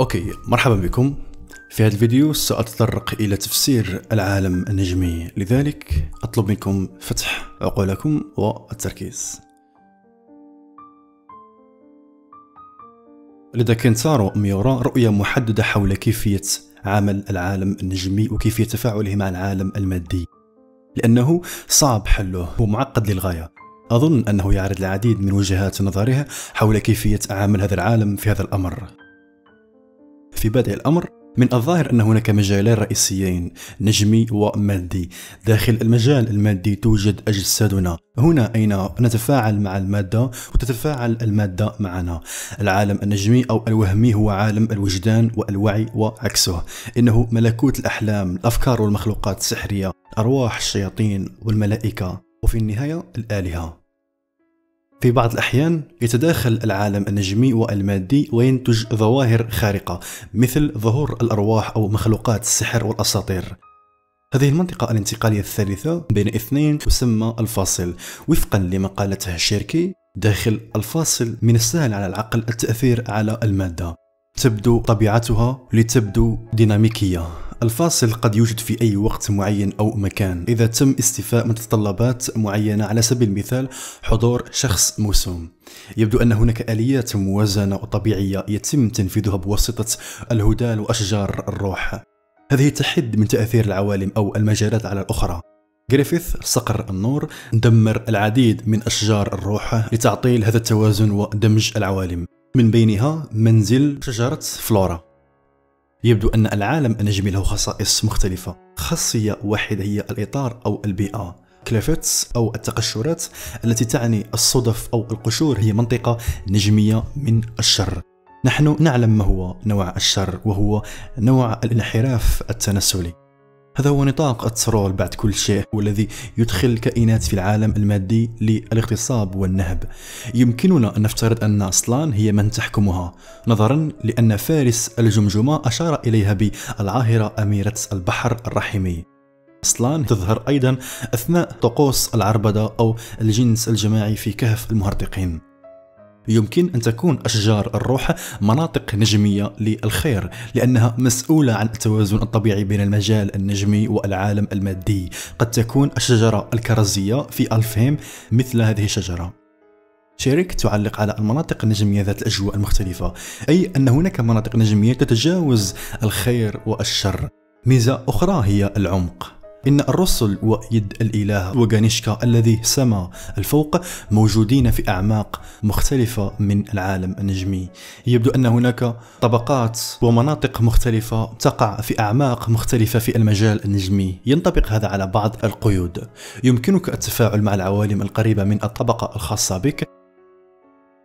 أوكي مرحبا بكم. في هذا الفيديو سأتطرق إلى تفسير العالم النجمي. لذلك أطلب منكم فتح عقولكم والتركيز. لدى كنتارو ميورا رؤية محددة حول كيفية عمل العالم النجمي وكيفية تفاعله مع العالم المادي. لأنه صعب حله ومعقد للغاية. أظن أنه يعرض العديد من وجهات نظرها حول كيفية عمل هذا العالم في هذا الأمر. في بدء الأمر من الظاهر أن هناك مجالين رئيسيين نجمي ومادي. داخل المجال المادي توجد أجسادنا. هنا أين نتفاعل مع المادة؟ وتتفاعل المادة معنا. العالم النجمي أو الوهمي هو عالم الوجدان والوعي وعكسه. إنه ملكوت الأحلام الأفكار والمخلوقات السحرية أرواح الشياطين والملائكة. وفي النهاية الآلهة. في بعض الأحيان يتداخل العالم النجمي والمادي وينتج ظواهر خارقة مثل ظهور الأرواح أو مخلوقات السحر والأساطير. هذه المنطقة الانتقالية الثالثة بين اثنين تسمى الفاصل وفقا لما قالته شيركي داخل الفاصل من السهل على العقل التأثير على المادة. تبدو طبيعتها لتبدو ديناميكية. الفاصل قد يوجد في أي وقت معين أو مكان. إذا تم استيفاء متطلبات معينة على سبيل المثال حضور شخص موسوم يبدو أن هناك آليات موازنة وطبيعية يتم تنفيذها بواسطة الهدال وأشجار الروح. هذه تحد من تأثير العوالم أو المجالات على الأخرى. جريفيث صقر النور دمر العديد من أشجار الروح لتعطيل هذا التوازن ودمج العوالم. من بينها منزل شجرة فلورا. يبدو أن العالم النجمي له خصائص مختلفة. خاصية واحدة هي الإطار أو البيئة. كليفتس أو التقشرات التي تعني الصدف أو القشور هي منطقة نجمية من الشر. نحن نعلم ما هو نوع الشر وهو نوع الانحراف التناسلي. هذا هو نطاق الترول بعد كل شيء والذي يدخل الكائنات في العالم المادي للاغتصاب والنهب. يمكننا أن نفترض أن سلان هي من تحكمها. نظرا لأن فارس الجمجمة أشار إليها بالعاهرة أميرة البحر الرحمي. أصلان تظهر أيضا أثناء طقوس العربدة أو الجنس الجماعي في كهف المهرطقين يمكن أن تكون أشجار الروح مناطق نجمية للخير لأنها مسؤولة عن التوازن الطبيعي بين المجال النجمي والعالم المادي. قد تكون الشجرة الكرزية في ألفهيم مثل هذه الشجرة. شيريك تعلق على المناطق النجمية ذات الأجواء المختلفة. أي أن هناك مناطق نجمية تتجاوز الخير والشر. ميزة أخرى هي العمق. إن الرسل ويد الإله وغانيشكا الذي سما الفوق موجودين في أعماق مختلفة من العالم النجمي. يبدو أن هناك طبقات ومناطق مختلفة تقع في أعماق مختلفة في المجال النجمي. ينطبق هذا على بعض القيود. يمكنك التفاعل مع العوالم القريبة من الطبقة الخاصة بك.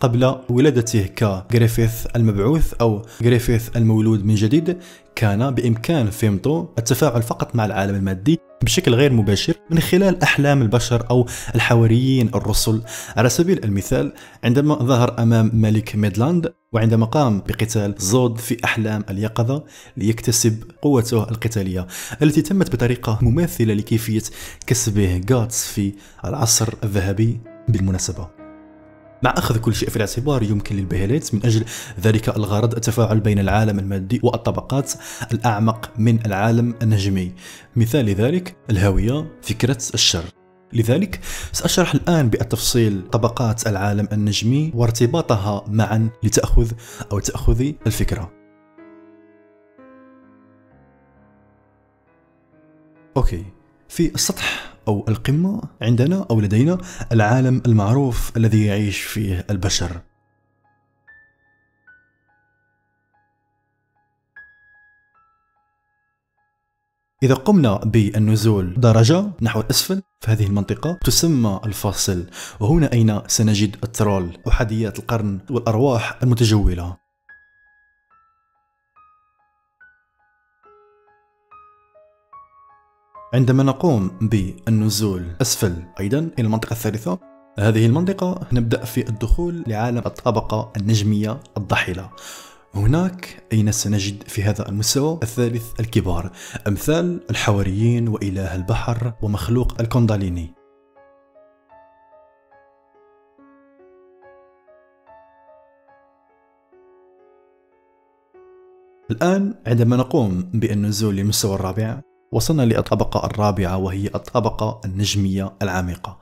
قبل ولادته كغريفيث المبعوث أو غريفيث المولود من جديد كان بإمكان فيمتو التفاعل فقط مع العالم المادي بشكل غير مباشر من خلال أحلام البشر أو الحواريين الرسل. على سبيل المثال عندما ظهر أمام ملك ميدلاند وعندما قام بقتال زود في أحلام اليقظة ليكتسب قوته القتالية التي تمت بطريقة مماثلة لكيفية كسبه جاتس في العصر الذهبي. بالمناسبة مع أخذ كل شيء في الاعتبار يمكن للبيهليت من أجل ذلك الغرض التفاعل بين العالم المادي والطبقات الأعمق من العالم النجمي. مثال لذلك الهوية فكرة الشر. لذلك سأشرح الآن بالتفصيل طبقات العالم النجمي وارتباطها معا لتأخذ أو تأخذي الفكرة. Okay. في السطح أو القمة عندنا أو لدينا العالم المعروف الذي يعيش فيه البشر. إذا قمنا بالنزول درجة نحو الأسفل فهذه المنطقة تسمى الفاصل وهنا أين سنجد الترول أحاديات القرن والأرواح المتجولة. عندما نقوم بالنزول أسفل. أيضا إلى المنطقة الثالثة. هذه المنطقة نبدأ في الدخول لعالم الطبقة النجمية الضحلة هناك أين سنجد في هذا المستوى؟ الثالث الكبار أمثال الحواريين وإله البحر ومخلوق الكونداليني. الآن عندما نقوم بالنزول للمستوى الرابع وصلنا للطبقة الرابعة وهي الطبقة النجمية العميقة.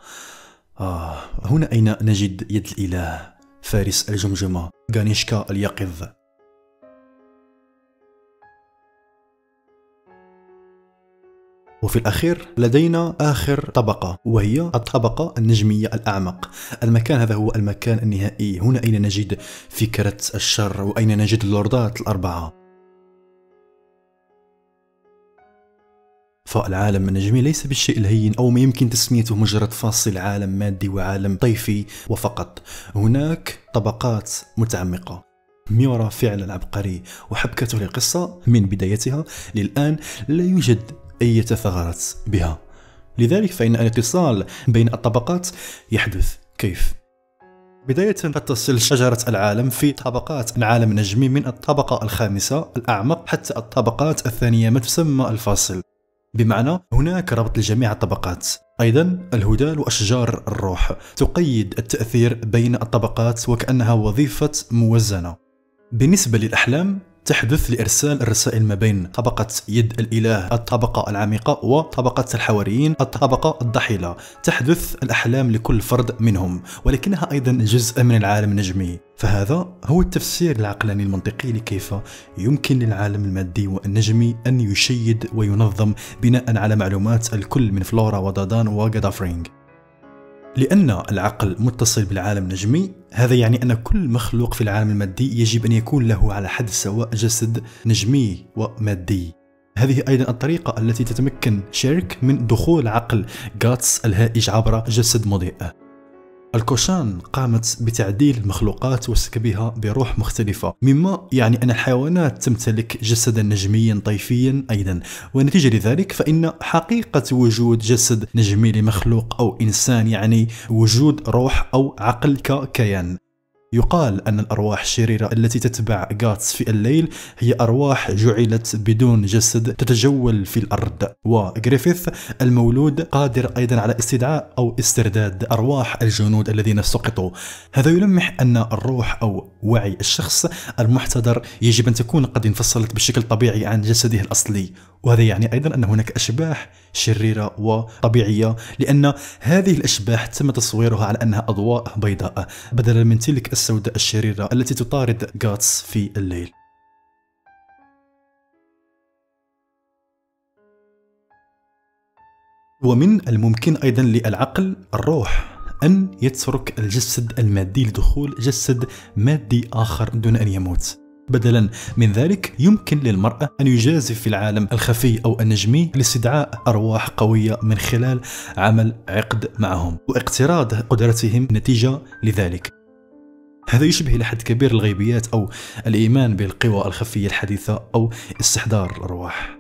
آه هنا أين نجد يد الإله فارس الجمجمة غانيشكا اليقظ. وفي الأخير لدينا آخر طبقة وهي الطبقة النجمية الأعمق. المكان هذا هو المكان النهائي. هنا أين نجد فكرة الشر وأين نجد اللوردات الأربعة؟ فالعالم النجمي ليس بالشيء الهين أو ما يمكن تسميته مجرد فاصل عالم مادي وعالم طيفي وفقط. هناك طبقات متعمقة. ميورا فعلا عبقري وحبكته للقصة من بدايتها للآن لا يوجد أي ثغرات بها. لذلك فإن الاتصال بين الطبقات يحدث كيف؟ بداية قد تصل شجرة العالم في طبقات العالم النجمي من الطبقة الخامسة الأعمق حتى الطبقات الثانية ما تسمى الفاصل. بمعنى هناك ربط لجميع الطبقات. أيضا الهدال وأشجار الروح تقيد التأثير بين الطبقات وكأنها وظيفة موزنة. بالنسبة للأحلام تحدث لإرسال الرسائل ما بين طبقة يد الإله الطبقة العميقة وطبقة الحواريين الطبقة الضحيلة. تحدث الأحلام لكل فرد منهم ولكنها أيضا جزء من العالم النجمي. فهذا هو التفسير العقلاني المنطقي لكيف يمكن للعالم المادي والنجمي أن يشيد وينظم بناء على معلومات الكل من فلورا ودادان وغادافرينغ. لأن العقل متصل بالعالم النجمي هذا يعني أن كل مخلوق في العالم المادي يجب أن يكون له على حد سواء جسد نجمي ومادي. هذه أيضا الطريقة التي تتمكن شيرك من دخول عقل غاتس الهائج عبر جسد مضيء. الكوشان قامت بتعديل المخلوقات وسكبها بروح مختلفة مما يعني أن الحيوانات تمتلك جسدا نجميا طيفيا أيضا. ونتيجة لذلك فإن حقيقة وجود جسد نجمي لمخلوق أو إنسان يعني وجود روح أو عقل ككيان يقال أن الأرواح الشريرة التي تتبع غاتس في الليل هي أرواح جعلت بدون جسد تتجول في الأرض. وغريفيث المولود قادر أيضا على استدعاء أو استرداد أرواح الجنود الذين سقطوا. هذا يلمح أن الروح أو وعي الشخص المحتضر يجب أن تكون قد انفصلت بشكل طبيعي عن جسده الأصلي. وهذا يعني أيضا أن هناك أشباح شريرة وطبيعية لأن هذه الأشباح تم تصويرها على أنها أضواء بيضاء بدلا من تلك السوداء الشريرة التي تطارد غاتس في الليل. ومن الممكن أيضا للعقل الروح أن يترك الجسد المادي لدخول جسد مادي آخر دون أن يموت. بدلا. من ذلك يمكن للمرأة أن يجازف في العالم الخفي أو النجمي لاستدعاء أرواح قوية من خلال عمل عقد معهم واقتراض قدرتهم نتيجة لذلك. هذا يشبه إلى حد كبير الغيبيات أو الإيمان بالقوى الخفية الحديثة أو استحضار الأرواح.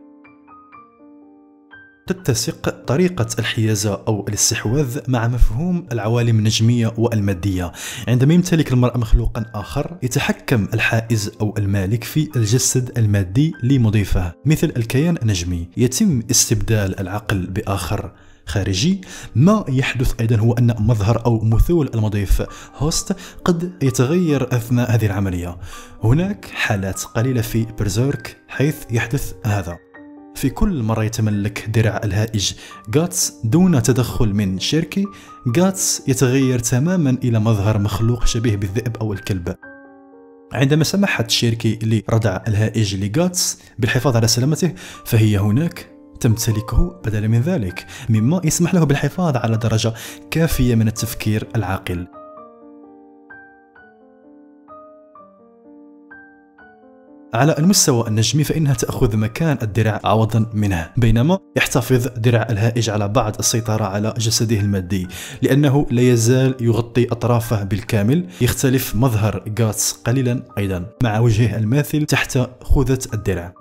تتسق طريقة الحيازة أو الاستحواذ مع مفهوم العوالم النجمية والمادية. عندما يمتلك المرء مخلوقا آخر يتحكم الحائز أو المالك في الجسد المادي لمضيفه مثل الكيان النجمي. يتم استبدال العقل بآخر. خارجي ما يحدث أيضا هو أن مظهر أو مثول المضيف هوست قد يتغير أثناء هذه العملية. هناك حالات قليلة في بيرزيرك حيث يحدث هذا. في كل مرة يتملك درع الهائج. غاتس دون تدخل من شيركي غاتس يتغير تماما إلى مظهر مخلوق شبيه بالذئب أو الكلب. عندما سمحت شيركي لدرع الهائج لغاتس بالحفاظ على سلامته فهي هناك تمتلكه بدلا من ذلك مما يسمح له بالحفاظ على درجة كافية من التفكير العاقل. على المستوى النجمي فإنها تأخذ مكان الدرع عوضا منه بينما يحتفظ درع الهائج على بعض السيطرة على جسده المادي لأنه لا يزال يغطي أطرافه بالكامل يختلف مظهر غاتس قليلا أيضا. مع وجهه الماثل تحت خوذة الدرع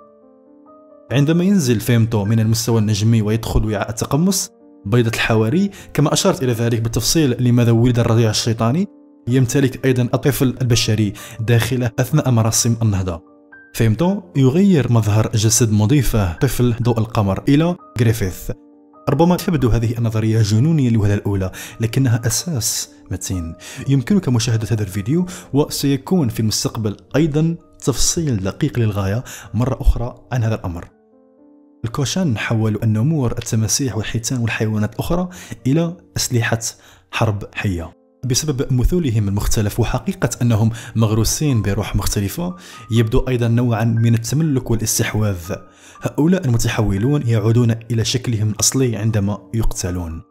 عندما ينزل فيمتو من المستوى النجمي ويدخل وعاء التقمص بيضة الحواري كما أشرت إلى ذلك بالتفصيل لماذا ولد الرضيع الشيطاني يمتلك أيضا الطفل البشري داخله أثناء مراسم النهضة. فيمتو يغير مظهر جسد مضيفة طفل ضوء القمر إلى غريفيث ربما تبدو هذه النظرية جنونية للوهلة الأولى لكنها أساس متين. يمكنك مشاهدة هذا الفيديو وسيكون في المستقبل أيضا تفصيل دقيق للغاية مرة أخرى عن هذا الأمر. الكوشان حولوا النمور التماسيح والحيتان والحيوانات الأخرى إلى أسلحة حرب حية. بسبب مثولهم المختلف وحقيقة أنهم مغروسين بروح مختلفة يبدو أيضا نوعا من التملك والاستحواذ. هؤلاء المتحولون يعودون إلى شكلهم الأصلي عندما يقتلون.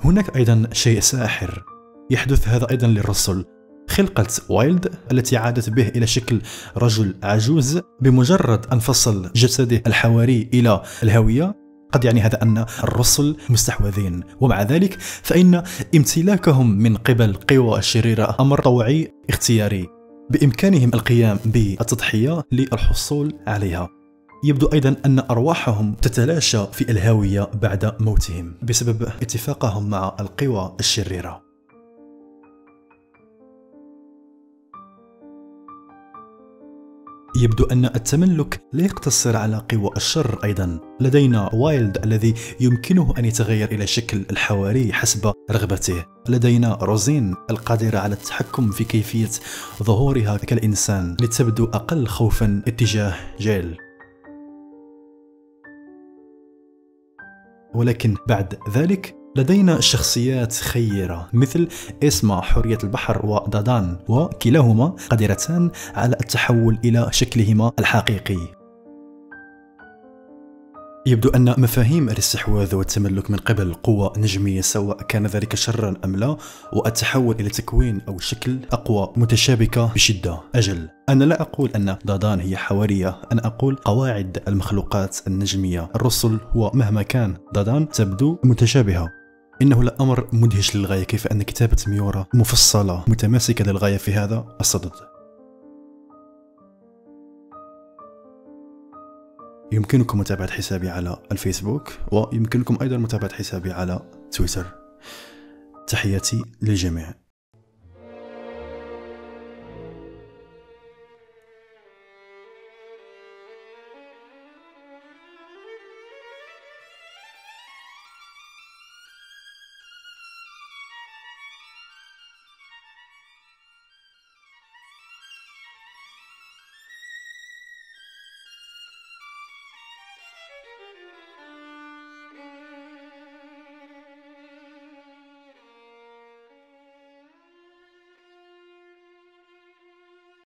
هناك أيضا شيء ساحر يحدث هذا أيضا للرسل. خلقة وايلد التي عادت به إلى شكل رجل عجوز بمجرد أن فصل جسده الحواري إلى الهوية قد يعني هذا أن الرسل مستحوذين. ومع ذلك فإن امتلاكهم من قبل قوى الشريرة أمر طوعي اختياري. بإمكانهم القيام بالتضحية للحصول عليها. يبدو أيضا أن أرواحهم تتلاشى في الهاوية بعد موتهم بسبب اتفاقهم مع القوى الشريرة. يبدو أن التملك لا يقتصر على قوى الشر أيضا. لدينا وايلد الذي يمكنه أن يتغير إلى شكل الحواري حسب رغبته. لدينا روزين القادرة على التحكم في كيفية ظهورها كالإنسان لتبدو أقل خوفا اتجاه جيل. ولكن بعد ذلك لدينا شخصيات خيرة مثل اسما حرية البحر ودادان وكلاهما قادرتان على التحول إلى شكلهما الحقيقي. يبدو أن مفاهيم الاستحواذ والتملك من قبل قوة نجمية سواء كان ذلك شرا أم لا والتحول إلى تكوين أو شكل أقوى متشابكة بشدة. أجل أنا لا أقول أن دادان هي حوارية أنا أقول قواعد المخلوقات النجمية. الرسل ومهما كان دادان تبدو متشابهة. إنه لأمر مدهش للغاية كيف أن كتابة ميورا مفصلة متماسكة للغاية في هذا الصدد. يمكنكم متابعة حسابي على الفيسبوك ويمكنكم أيضا متابعة حسابي على تويتر. تحياتي للجميع.